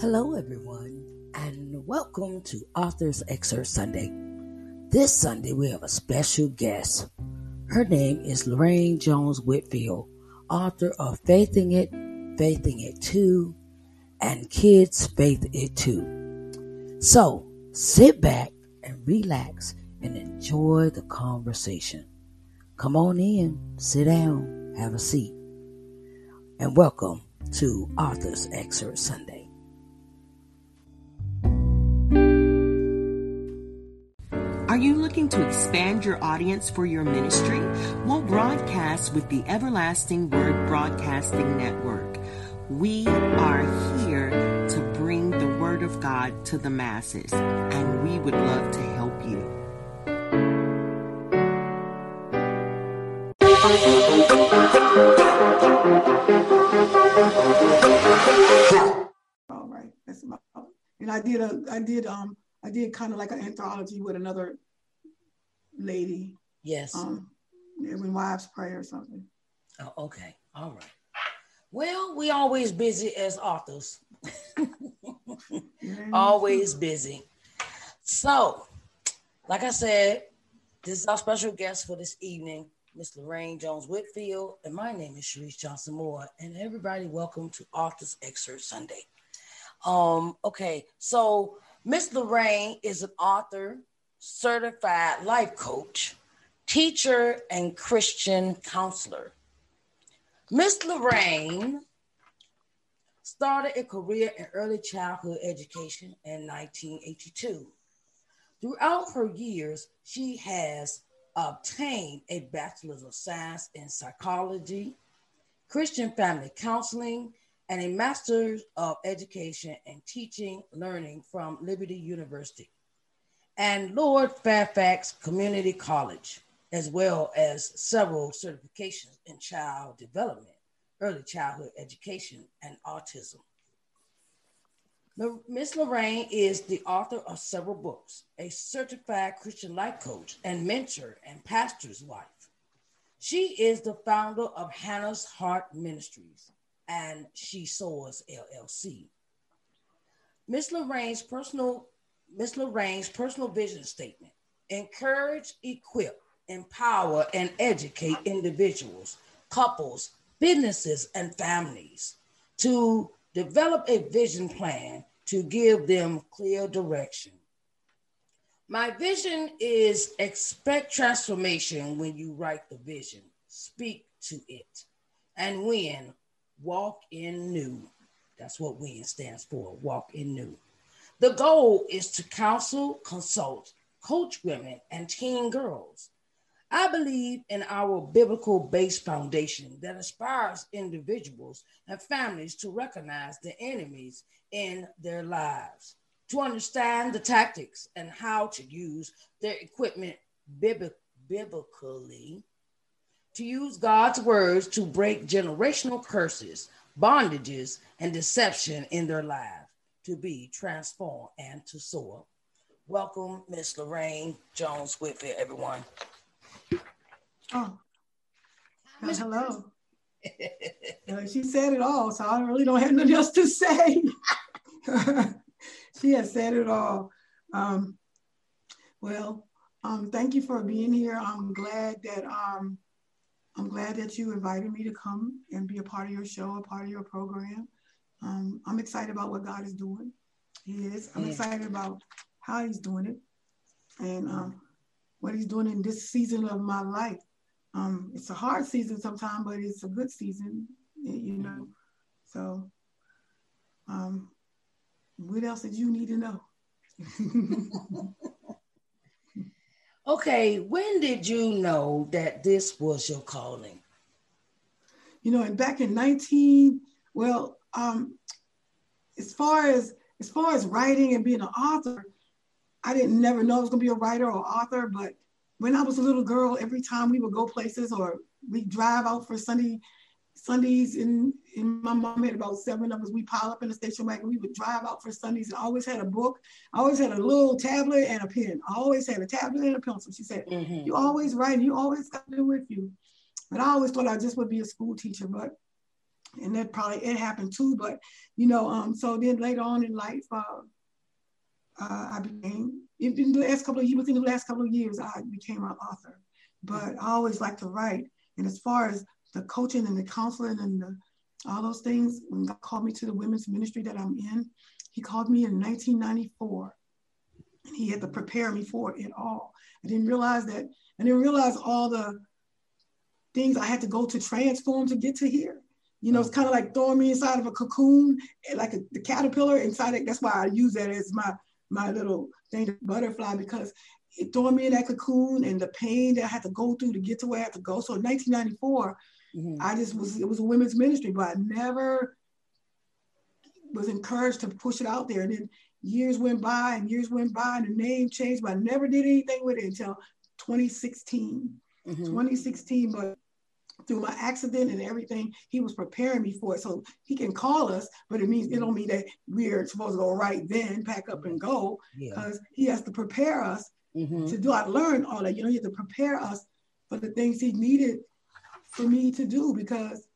Hello, everyone, and welcome to Author's Excerpt Sunday. This Sunday, we have a special guest. Her name is Lorraine Jones Whitfield, author of Faithing It, Faithing It Too, and Kids Faith It Too. So, sit back and relax and enjoy the conversation. Come on in, sit down, have a seat, and welcome to Author's Excerpt Sunday. You looking to expand your audience for your ministry? We'll broadcast with the Everlasting Word Broadcasting Network. We are here to bring the Word of God to the masses, and we would love to help you. All right, that's about. And I did a, I did, um, I did kind of like an anthology with another lady. Yes. Um, when wives pray or something. Oh, okay. All right. Well, we always busy as authors. always busy. So, like I said, this is our special guest for this evening, Miss Lorraine Jones Whitfield, and my name is Sharice Johnson Moore. And everybody, welcome to Authors Excerpt Sunday. Um, okay, so Miss Lorraine is an author, certified life coach, teacher, and Christian counselor. Miss Lorraine started a career in early childhood education in 1982. Throughout her years, she has obtained a Bachelor's of Science in Psychology, Christian Family Counseling, and a Master's of Education in Teaching Learning from Liberty University and Lord Fairfax Community College, as well as several certifications in child development, early childhood education, and autism. Miss Lorraine is the author of several books, a certified Christian life coach and mentor and pastor's wife. She is the founder of Hannah's Heart Ministries and She Soars LLC. Miss Lorraine's personal Miss Lorraine's personal vision statement: encourage, equip, empower, and educate individuals, couples, businesses, and families to develop a vision plan to give them clear direction. My vision is expect transformation when you write the vision, speak to it, and when walk in new. That's what WIN stands for walk in new. The goal is to counsel, consult, coach women, and teen girls. I believe in our biblical based foundation that inspires individuals and families to recognize the enemies in their lives, to understand the tactics and how to use their equipment biblically, to use God's words to break generational curses, bondages, and deception in their lives, to be transformed and to soar. Welcome, Miss Lorraine Jones Whitfield, everyone. Oh, well, hello. She said it all, so I really don't have nothing else to say. she has said it all. Um, well, um, thank you for being here. I'm glad that um, I'm glad that you invited me to come and be a part of your show, a part of your program. Um, I'm excited about what God is doing. He is. I'm excited about how He's doing it, and um, what He's doing in this season of my life. Um, it's a hard season sometimes, but it's a good season, you know. So, um, what else did you need to know? okay, when did you know that this was your calling? You know, and back in 19, well, um, as far as as far as writing and being an author, I didn't never know I was gonna be a writer or author, but when I was a little girl, every time we would go places or we drive out for Sunday Sundays in, in my mom had about seven of us. We pile up in the station wagon. We would drive out for Sundays and always had a book. I always had a little tablet and a pen. I always had a tablet and a pencil. She said, mm-hmm. you always write, you always got it with you. But I always thought I just would be a school teacher. But and that probably it happened too. But you know, um, so then later on in life, uh, uh, I became in the last couple of years, within the last couple of years, I became an author. But I always like to write. And as far as the coaching and the counseling and the, all those things, when God called me to the women's ministry that I'm in, He called me in 1994. And He had to prepare me for it all. I didn't realize that. I didn't realize all the things I had to go to transform to get to here. You know, it's kind of like throwing me inside of a cocoon, like a, the caterpillar inside it. That's why I use that as my my little thing, butterfly, because it threw me in that cocoon and the pain that I had to go through to get to where I had to go. So in 1994, mm-hmm. I just was, it was a women's ministry, but I never was encouraged to push it out there. And then years went by and years went by and the name changed, but I never did anything with it until 2016. Mm-hmm. 2016, but through my accident and everything, he was preparing me for it. So he can call us, but it means it don't mean that we're supposed to go right then, pack up and go, because yeah. he has to prepare us mm-hmm. to do. I learned all that. You know, he had to prepare us for the things he needed for me to do. Because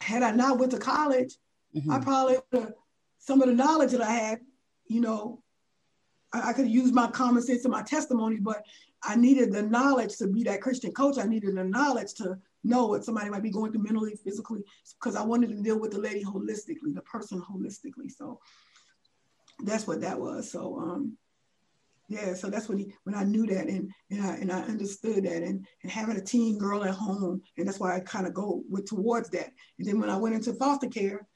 had I not went to college, mm-hmm. I probably some of the knowledge that I had, you know, I, I could use my common sense and my testimonies, but I needed the knowledge to be that Christian coach. I needed the knowledge to know what somebody might be going through mentally, physically, because I wanted to deal with the lady holistically, the person holistically. So that's what that was. So um, yeah, so that's when he when I knew that and and I and I understood that and and having a teen girl at home, and that's why I kind of go with towards that. And then when I went into foster care,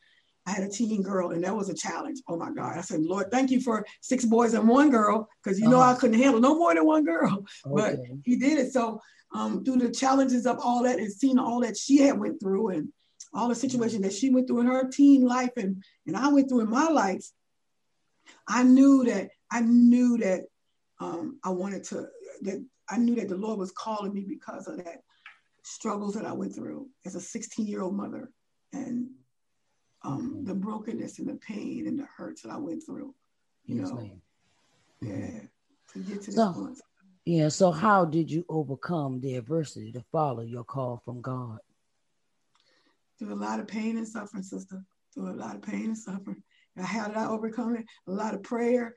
I had a teen girl, and that was a challenge. Oh my God. I said, Lord, thank you for six boys and one girl, because you know uh-huh. I couldn't handle no more than one girl. Okay. But he did it. So um, through the challenges of all that and seeing all that she had went through and all the situations that she went through in her teen life and, and I went through in my life, I knew that I knew that um, I wanted to that I knew that the Lord was calling me because of that struggles that I went through as a 16 year old mother and um, mm-hmm. the brokenness and the pain and the hurts that I went through. You yes, know, ma'am. yeah, to get to this so, point. Yeah. So, how did you overcome the adversity to follow your call from God? Through a lot of pain and suffering, sister. Through a lot of pain and suffering. And how did I overcome it? A lot of prayer.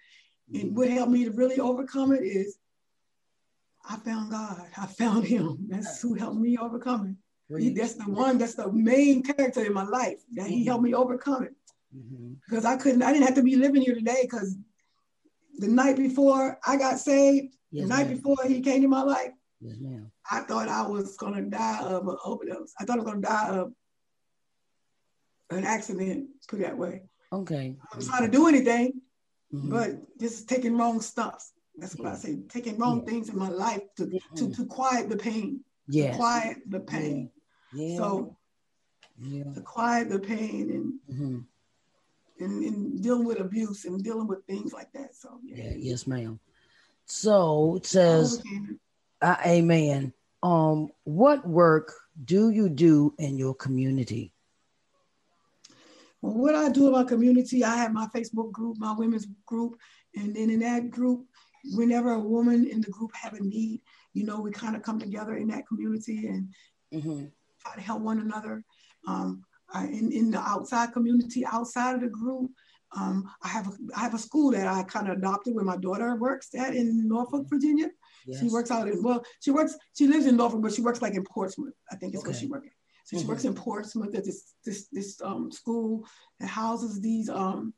And mm-hmm. what helped me to really overcome it is I found God. I found Him. That's who helped me overcome it. He, that's the one. That's the main character in my life. That He helped me overcome it. Mm-hmm. Because I couldn't. I didn't have to be living here today. Because the night before I got saved, Yes, the night ma'am. before he came to my life, yes, ma'am. I thought I was gonna die of an overdose. I thought I was gonna die of an accident, put it that way. Okay. I was trying to do anything, mm-hmm. but just taking wrong stuff. That's what yeah. I say. Taking wrong yeah. things in my life to, mm-hmm. to, to quiet the pain. Yeah. quiet the pain. Yeah. So yeah. to quiet the pain and mm-hmm. and, and dealing with abuse and dealing with things like that. So yeah. Yes, ma'am. So it says, uh, Amen. Um, what work do you do in your community? Well, what I do in my community, I have my Facebook group, my women's group, and then in that group, whenever a woman in the group have a need, you know, we kind of come together in that community and mm-hmm. try to help one another. Um, I, in, in the outside community, outside of the group, um, I have a, I have a school that I kind of adopted where my daughter works at in Norfolk, Virginia. Yes. She works out in well, she works she lives in Norfolk, but she works like in Portsmouth. I think it's okay. where she works. So mm-hmm. she works in Portsmouth at this this this um, school that houses these um,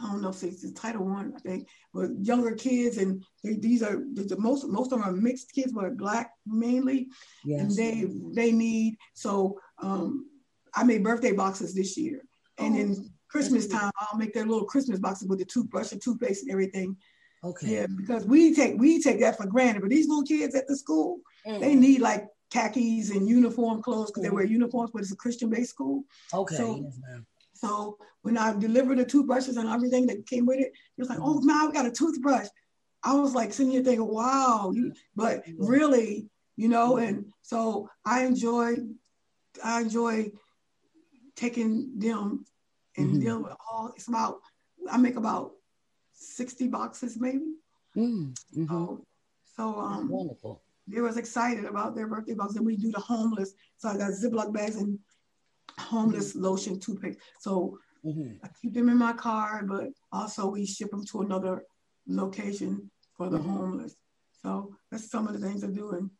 I don't know if it's the Title One, I think, but younger kids, and they, these are the most most of them are mixed kids, but black mainly, yes. and they they need so um, I made birthday boxes this year, and oh. then Christmas time, I'll make their little Christmas boxes with the toothbrush and toothpaste and everything. Okay. Yeah, because we take we take that for granted, but these little kids at the school, mm. they need like khakis and uniform clothes because mm. they wear uniforms, but it's a Christian-based school. Okay. So, yes, so when I delivered the toothbrushes and everything that came with it, it was like, oh man, we got a toothbrush. I was like sitting here thinking, wow, you, but really, you know, and so I enjoy, I enjoy taking them and mm-hmm. deal with all. It's about I make about sixty boxes maybe. Mm-hmm. So, so um, wonderful. They was excited about their birthday boxes, and we do the homeless. So I got Ziploc bags and homeless lotion toothpaste. So mm-hmm. I keep them in my car, but also we ship them to another location for the mm-hmm. homeless. So that's some of the things I'm doing.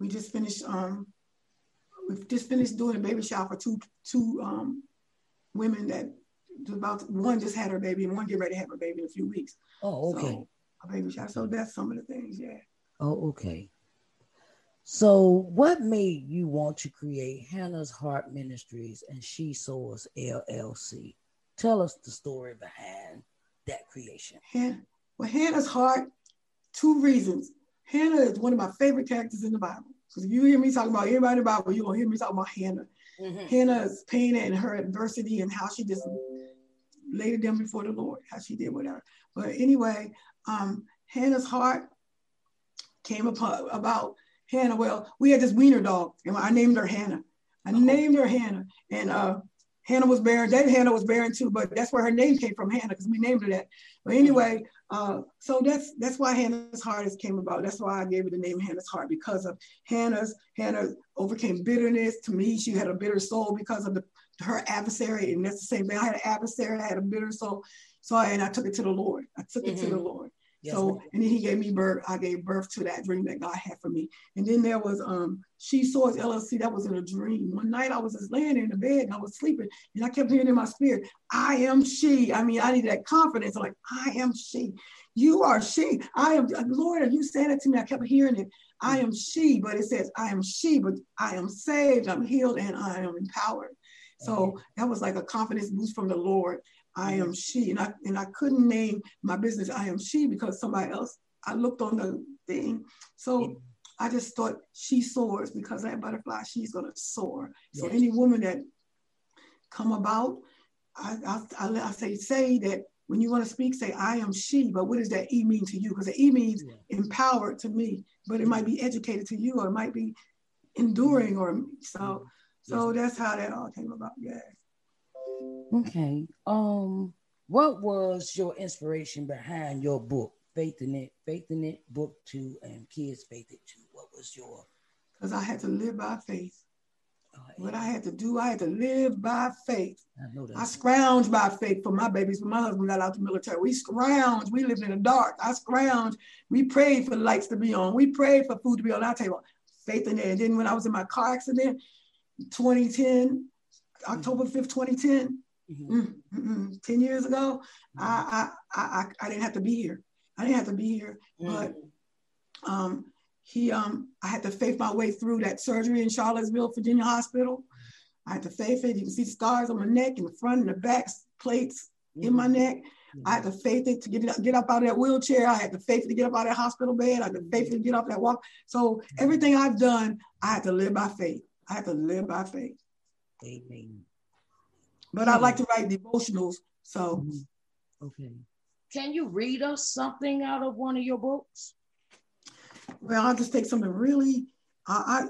We just finished um we've just finished doing a baby shower for two two um women that about one just had her baby and one get ready to have her baby in a few weeks. Oh, okay. So, a baby shower. So that's some of the things, yeah. Oh, okay. So, what made you want to create Hannah's Heart Ministries and She Soars LLC? Tell us the story behind that creation. Well, Hannah's Heart, two reasons. Hannah is one of my favorite characters in the Bible. Because if you hear me talking about anybody in the Bible, you're going to hear me talking about Hannah. Mm-hmm. Hannah's pain and her adversity and how she just laid it down before the Lord, how she did whatever. But anyway, um, Hannah's heart came upon about Hannah. Well, we had this wiener dog, and I named her Hannah. I oh. named her Hannah, and uh, Hannah was barren. David Hannah was barren too, but that's where her name came from, Hannah, because we named her that. But anyway, uh, so that's that's why Hannah's heart came about. That's why I gave her the name Hannah's heart because of Hannah's. Hannah overcame bitterness. To me, she had a bitter soul because of the her adversary, and that's the same thing. I had an adversary. I had a bitter soul. So and I took it to the Lord. I took mm-hmm. it to the mm-hmm. Lord. Yes, so and then he gave me birth. I gave birth to that dream that God had for me. And then there was um She Soars LLC. That was in a dream. One night I was just laying in the bed and I was sleeping, and I kept hearing in my spirit, "I am she." I mean, I needed that confidence. I'm like, "I am she." You are she. I am Lord. Are you saying it to me? I kept hearing it. I am she, but it says I am she, but I am saved, I'm healed, and I am empowered. So that was like a confidence boost from the Lord. I am she. And I and I couldn't name my business I am she because somebody else, I looked on the thing. So I just thought she soars because that butterfly, she's gonna soar. So any woman that come about, I, I, I, I, say say that when you want to speak, say I am she. But what does that E mean to you? Because the E means empowered to me, but it might be educated to you, or it might be enduring, or so. Mm-hmm. So that's how that all came about. Yeah. Okay. Um, what was your inspiration behind your book, Faithing It, Faithing It, Book Two, and Kids Faith It Too? What was your? Because I had to live by faith. Oh, what I had to do, I had to live by faith. I, know that. I scrounged by faith for my babies. When my husband got out the military, we scrounged. We lived in the dark. I scrounged. We prayed for lights to be on. We prayed for food to be on our table. Faith in it. And then when I was in my car accident, 2010, October 5th, 2010, Mm-hmm. Mm, mm, 10 years ago, mm-hmm. I, I, I, I didn't have to be here. I didn't have to be here, mm-hmm. but um, he, um, I had to faith my way through that surgery in Charlottesville, Virginia Hospital. I had to faith it. You can see scars on my neck, in the front and the back, plates in my mm-hmm. neck. I had to faith it to get it, get up out of that wheelchair. I had to faith it to get up out of that hospital bed. I had to faith it to get off that walk. So everything I've done, I had to live by faith. I had to live by faith. Amen. But I like to write devotionals. So mm-hmm. okay. Can you read us something out of one of your books? Well, I'll just take something really I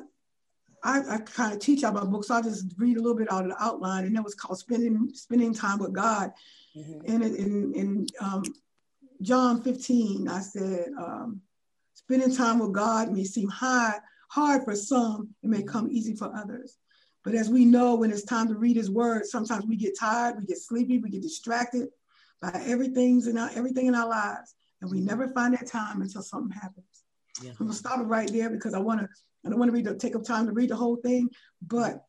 I, I kind of teach out my books. So I'll just read a little bit out of the outline, and that was called spending spending time with God. Mm-hmm. And in in um, John 15, I said, um, spending time with God may seem high, hard for some, it may come easy for others. But as we know, when it's time to read his word, sometimes we get tired, we get sleepy, we get distracted by everything's in our, everything in our lives. And we never find that time until something happens. Yeah. I'm gonna stop it right there because I wanna, I don't want to read the take up time to read the whole thing, but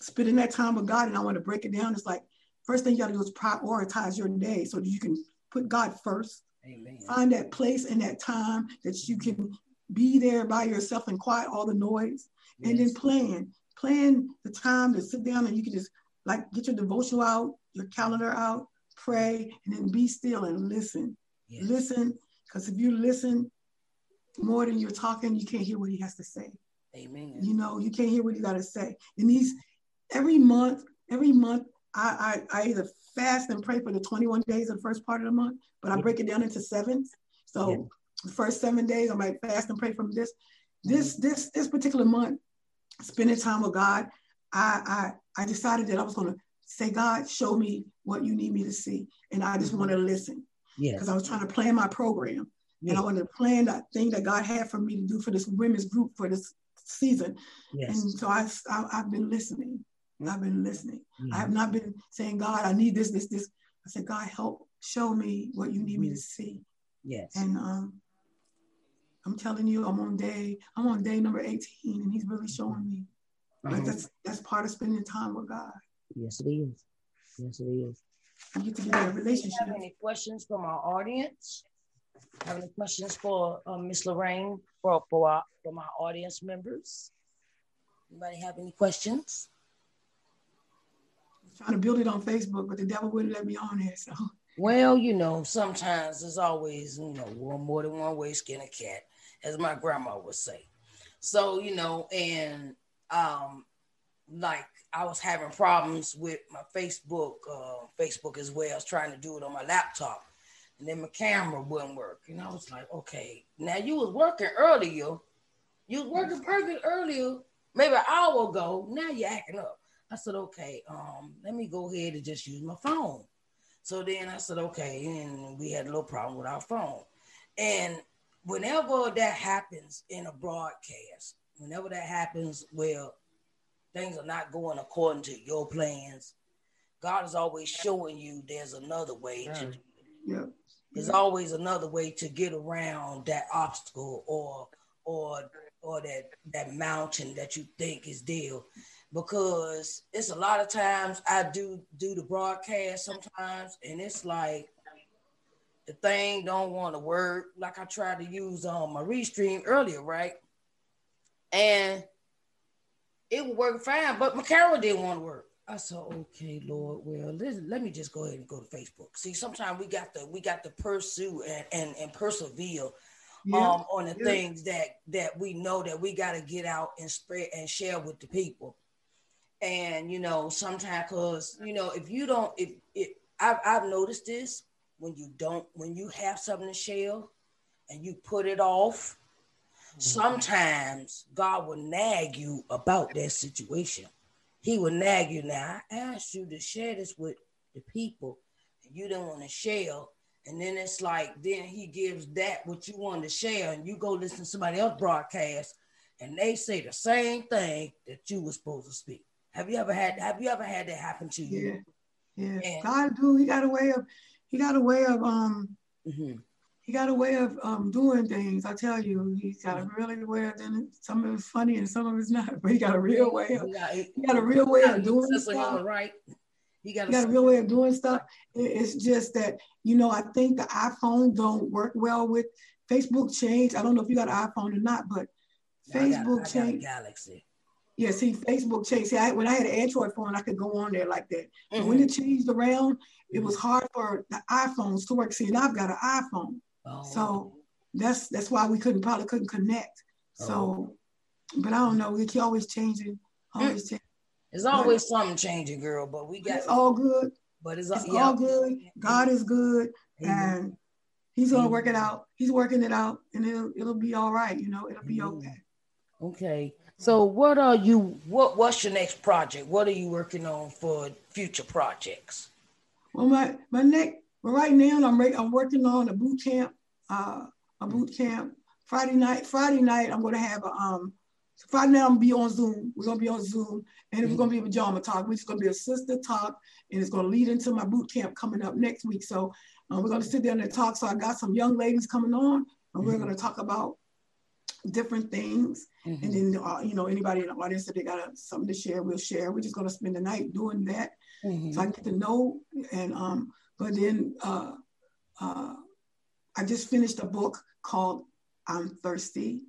spending that time with God and I want to break it down. It's like first thing you gotta do is prioritize your day so that you can put God first. Amen. Find that place and that time that you can be there by yourself and quiet all the noise yes. and then plan plan the time to sit down and you can just like get your devotional out, your calendar out, pray, and then be still and listen. Yes. Listen, because if you listen more than you're talking, you can't hear what he has to say. Amen. You know, you can't hear what he got to say. And these every month, every month, I, I, I either fast and pray for the 21 days of the first part of the month, but I break it down into sevens. So yeah. the first seven days, I might fast and pray from this. Mm-hmm. This this this particular month, spending time with God, I, I, I decided that I was going to say, God, show me what you need me to see. And I just mm-hmm. wanted to listen. Because I was trying to plan my program. Yes. And I wanted to plan that thing that God had for me to do for this women's group for this season. Yes. And so I, I, have been listening. I've been listening. Mm-hmm. I have not been saying, God, I need this, this, this. I said, God, help show me what you need mm-hmm. me to mm-hmm. see. Yes. And um, I'm telling you, I'm on day, I'm on day number 18, and he's really showing me. Like that's that's part of spending time with God. Yes, it is. Yes, it is. You get to be in a relationship. Have any questions from our audience? Have any questions for um, Miss Lorraine for for our, from our audience members? Anybody have any questions? trying to build it on Facebook, but the devil wouldn't let me on there. So. Well, you know, sometimes there's always, you know, more than one way skin a cat, as my grandma would say. So, you know, and um, like I was having problems with my Facebook, uh, Facebook as well. I was trying to do it on my laptop, and then my camera wouldn't work. And I was like, okay, now you was working earlier, you was working perfect earlier, maybe an hour ago. Now you're acting up. I said, okay, um, let me go ahead and just use my phone. So then I said, okay, and we had a little problem with our phone. And whenever that happens in a broadcast, whenever that happens, well, things are not going according to your plans. God is always showing you there's another way to do Yeah. There's always another way to get around that obstacle or or or that that mountain that you think is there because it's a lot of times I do do the broadcast sometimes and it's like the thing don't want to work like I tried to use on um, my restream earlier right and it would work fine but my camera didn't want to work I said okay Lord well let, let me just go ahead and go to Facebook see sometimes we got to we got to pursue and and, and persevere yeah. um on the yeah. things that that we know that we got to get out and spread and share with the people and you know sometimes because you know if you don't if it I've, I've noticed this when you don't when you have something to share and you put it off mm-hmm. sometimes god will nag you about that situation he will nag you now i asked you to share this with the people and you didn't want to share and then it's like then he gives that what you want to share and you go listen to somebody else broadcast and they say the same thing that you were supposed to speak have you ever had Have you ever had that happen to you? Yeah, yeah. And, God do. He got a way of. He got a way of. Um. Mm-hmm. He got a way of um, doing things. I tell you, he's got a really way of doing Some of it's funny and some of it's not, but he got a real way of. He got a real way of doing stuff. Right. He got, he got a real way of doing stuff. It's just that you know I think the iPhone don't work well with Facebook. Change. I don't know if you got an iPhone or not, but Facebook change. Galaxy. Yeah, see, Facebook changed. See, I, when I had an Android phone, I could go on there like that. Mm-hmm. But when it changed around, it was mm-hmm. hard for the iPhones to work. See, and I've got an iPhone, oh. so that's that's why we couldn't probably couldn't connect. So, oh. but I don't know. Keep always changing, always changing. It's always but, something changing, girl. But we got it's all good. But it's, it's yeah. all good. God is good, and He's gonna work it out. He's working it out, and it'll it'll be all right. You know, it'll be okay. Okay. So what are you what what's your next project? What are you working on for future projects? Well my my next well right now I'm I'm working on a boot camp, uh a boot camp. Friday night, Friday night I'm gonna have a um Friday night I'm gonna be on Zoom. We're gonna be on Zoom and it's gonna be a pajama talk. It's gonna be a sister talk and it's gonna lead into my boot camp coming up next week. So um, we're gonna sit there and talk. So I got some young ladies coming on and we're mm-hmm. gonna talk about different things. Mm-hmm. And then, uh, you know, anybody in the audience, if they got a, something to share, we'll share. We're just going to spend the night doing that. Mm-hmm. So I get to know. And, um, but then uh, uh, I just finished a book called I'm Thirsty.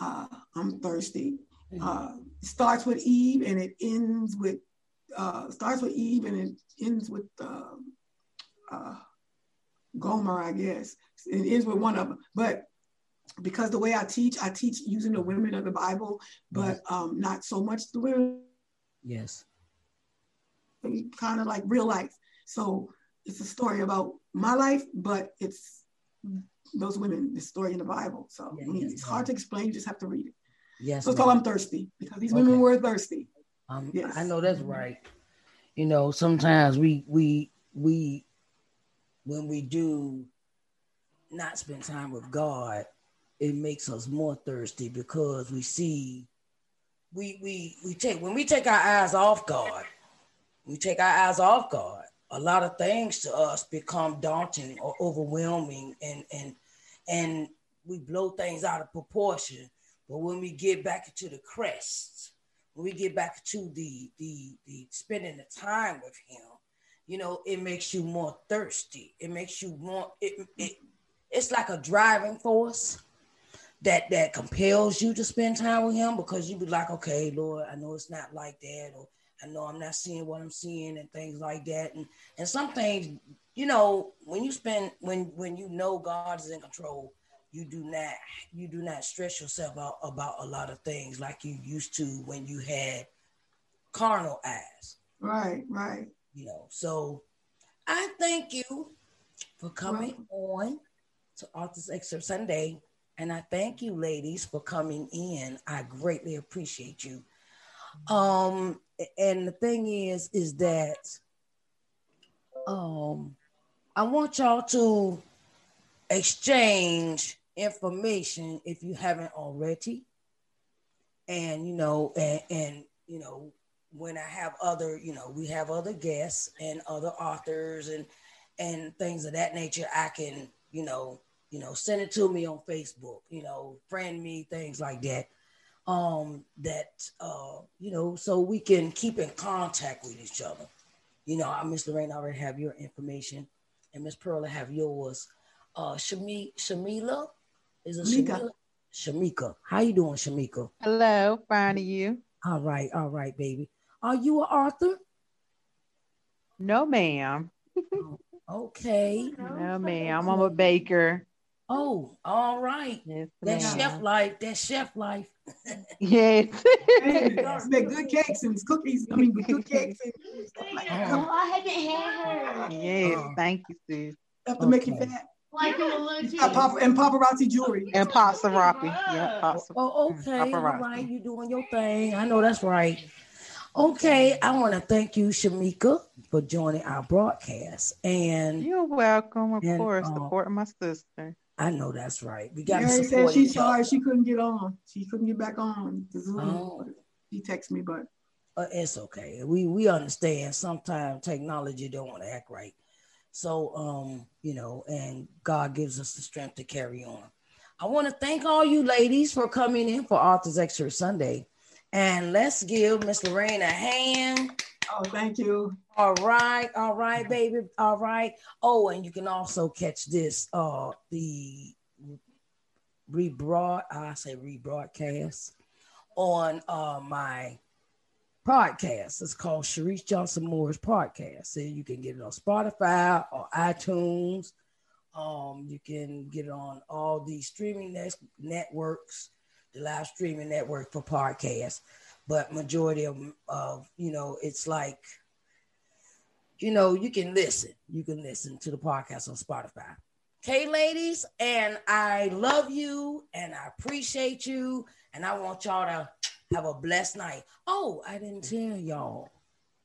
Uh, I'm Thirsty. Mm-hmm. Uh, it starts with Eve and it ends with, uh, starts with Eve and it ends with uh, uh, Gomer, I guess. It ends with one of them. But because the way I teach, I teach using the women of the Bible, but um, not so much the women. Yes. Kind of like real life. So it's a story about my life, but it's those women, the story in the Bible. So yeah, yes, it's hard to explain. You just have to read it. Yes. So it's called I'm thirsty because these okay. women were thirsty. Um, yes. I know that's right. You know, sometimes we we we when we do not spend time with God, it makes us more thirsty because we see we we we take when we take our eyes off God, we take our eyes off God. A lot of things to us become daunting or overwhelming, and and and we blow things out of proportion. But when we get back into the crest, when we get back to the the the spending the time with Him, you know, it makes you more thirsty. It makes you more. it. it it's like a driving force that that compels you to spend time with him because you be like, okay, Lord, I know it's not like that, or I know I'm not seeing what I'm seeing and things like that. And and some things, you know, when you spend when when you know God is in control, you do not you do not stress yourself out about a lot of things like you used to when you had carnal eyes. Right, right. You know, so I thank you for coming well, on to Authors Excerpt Sunday and I thank you, ladies, for coming in. I greatly appreciate you. Um, and the thing is, is that um, I want y'all to exchange information if you haven't already. And you know, and, and you know, when I have other, you know, we have other guests and other authors and and things of that nature, I can, you know, you know, send it to me on Facebook, you know, friend me, things like that. Um, that uh, you know, so we can keep in contact with each other. You know, I Miss Lorraine already have your information, and Miss Pearl I have yours. Uh Shami Shamila is it Shamika. Shamika. How you doing, Shamika? Hello, fine to you. All right, all right, baby. Are you an author? No, ma'am. oh, okay. No, ma'am. I'm a baker. Oh, all right. Yes, that chef life. That chef life. yes. make good cakes and cookies. I mean, good cakes and stuff like that. Oh, I haven't had her. Yes, oh. thank you, sis. Have to okay. make you fat. Like pop- and paparazzi jewelry. And paparazzi. Yeah, paparazzi. Oh, okay. Paparazzi. All right. You doing your thing. I know that's right. Okay, I want to thank you, Shamika, for joining our broadcast. And you're welcome, of and, course, um, supporting my sister. I know that's right. We got Mary said she's sorry she couldn't get on. She couldn't get back on. Oh. She texted me, but uh, it's okay. We we understand. Sometimes technology don't want to act right. So um, you know, and God gives us the strength to carry on. I want to thank all you ladies for coming in for Authors Excerpt Sunday. And let's give Miss Lorraine a hand. Oh, thank you. All right, all right, baby. All right. Oh, and you can also catch this uh the rebroad I say rebroadcast on uh my podcast. It's called Sharice Johnson Moore's podcast. So you can get it on Spotify or iTunes. Um, you can get it on all the streaming net- networks, the live streaming network for podcasts but majority of, of you know it's like you know you can listen. You can listen to the podcast on spotify. Okay ladies and i love you and i appreciate you and i want y'all to have a blessed night. Oh i didn't tell y'all.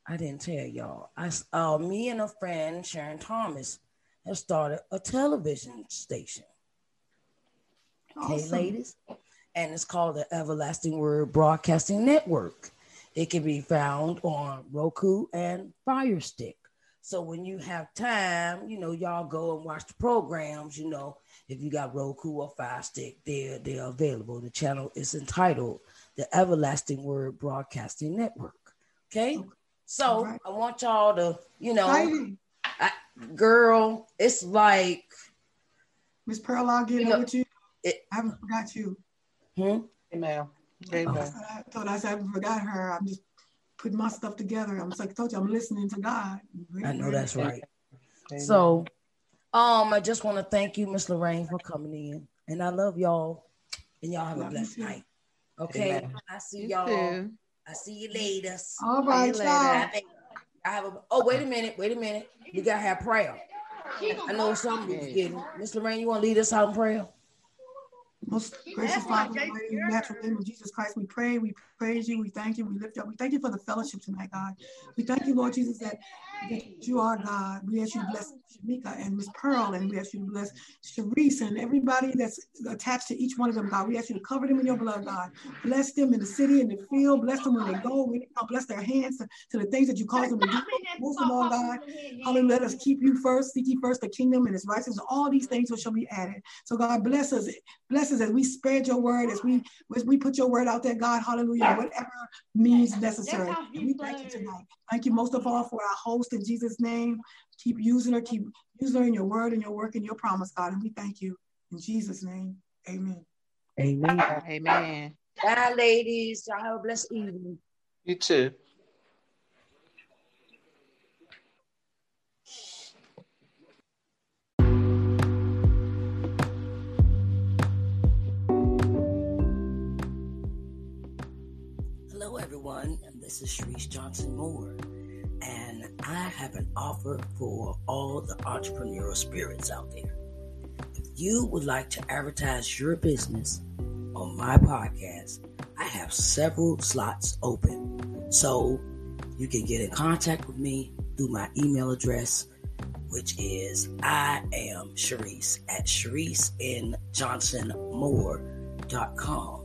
I didn't tell y'all. I uh, me and a friend sharon thomas have started a television station. Okay awesome. ladies and it's called the Everlasting Word Broadcasting Network. It can be found on Roku and Fire Stick. So when you have time, you know, y'all go and watch the programs, you know, if you got Roku or Fire Stick, they're they're available. The channel is entitled the Everlasting Word Broadcasting Network. Okay. So right. I want y'all to, you know, I, girl, it's like Miss Pearl, I'll get you know, with you. It, I haven't forgot you. Hmm? Email. Email. I thought I said I forgot her. I'm just putting my stuff together. I'm like, I told you, I'm listening to God. I know that's right. Amen. So, um, I just want to thank you, Miss Lorraine, for coming in, and I love y'all, and y'all have a blessed night. Okay, Amen. I see you all Too. I see you later. All right, later. I, I have a. Oh, wait a minute. Wait a minute. We gotta have prayer. I know something's getting. Miss Lorraine, you want to lead us out in prayer? Most gracious Father, in the natural name of Jesus Christ, we pray, we praise you, we thank you, we lift up. We thank you for the fellowship tonight, God. We thank you, Lord Jesus, that, that you are God. We ask you to bless Shamika and Miss Pearl, and we ask you to bless Sharice and everybody that's attached to each one of them, God. We ask you to cover them in your blood, God. Bless them in the city, and the field. Bless them when they go. When. Bless their hands to, to the things that you cause them to do. Most of all, God, hallelujah. Let us keep you first. Seek ye first the kingdom and its righteousness. All these things shall be added. So, God, bless us. Bless us as we spread your word, as we as we put your word out there, God, hallelujah, whatever means necessary. we thank you tonight. Thank you most of all for our host in Jesus' name. Keep using her, keep using her in your word and your work and your promise, God. And we thank you in Jesus' name. Amen. Amen. Amen. Bye, ladies. Y'all have a blessed evening. You too. Everyone, and this is Sharice Johnson Moore, and I have an offer for all the entrepreneurial spirits out there. If you would like to advertise your business on my podcast, I have several slots open. So you can get in contact with me through my email address, which is I am Sharice at ShariceNJohnsonMoore.com.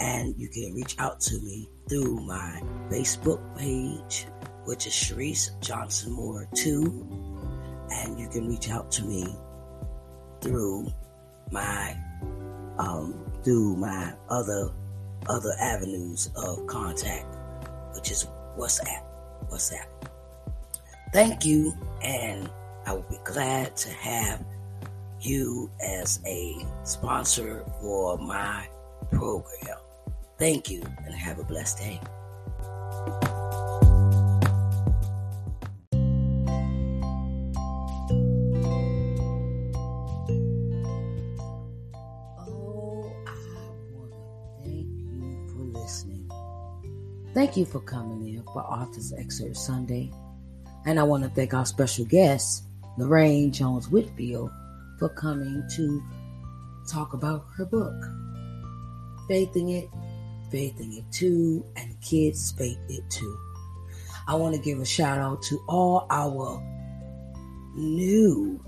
And you can reach out to me through my Facebook page, which is Sharice Johnson Moore 2. And you can reach out to me through my um, through my other other avenues of contact, which is WhatsApp. WhatsApp. Thank you, and I will be glad to have you as a sponsor for my program. Thank you, and have a blessed day. Oh, thank you for listening. Thank you for coming in for Author's Excerpt Sunday. And I want to thank our special guest, Lorraine Jones Whitfield, for coming to talk about her book, Faithing It, Faithing It Too, and Kids Faith It Too. I want to give a shout out to all our new,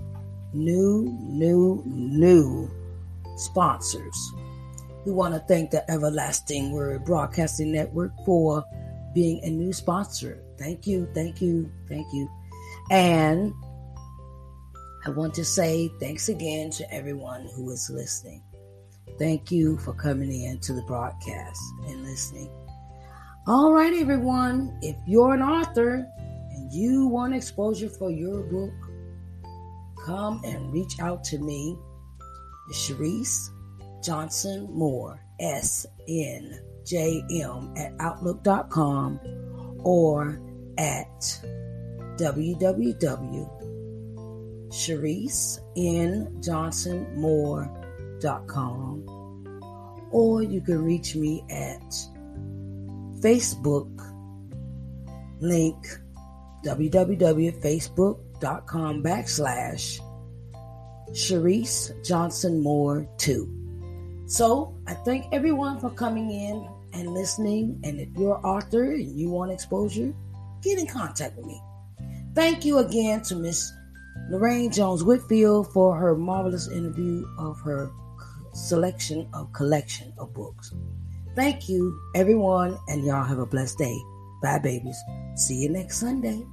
new, new, new sponsors. We want to thank the Everlasting Word Broadcasting Network for being a new sponsor. Thank you, thank you, thank you. And I want to say thanks again to everyone who is listening. Thank you for coming in to the broadcast and listening. All right, everyone. If you're an author and you want exposure for your book, come and reach out to me, Sharice Johnson Moore, S N J M at Outlook.com or at www.sharicenjohnsonmoore.com or you can reach me at Facebook link www.facebook.com backslash Sharice Johnson Moore 2. So I thank everyone for coming in and listening. And if you're an author and you want exposure, get in contact with me. Thank you again to Miss Lorraine Jones Whitfield for her marvelous interview of her selection of collection of books. Thank you, everyone, and y'all have a blessed day. Bye, babies. See you next Sunday.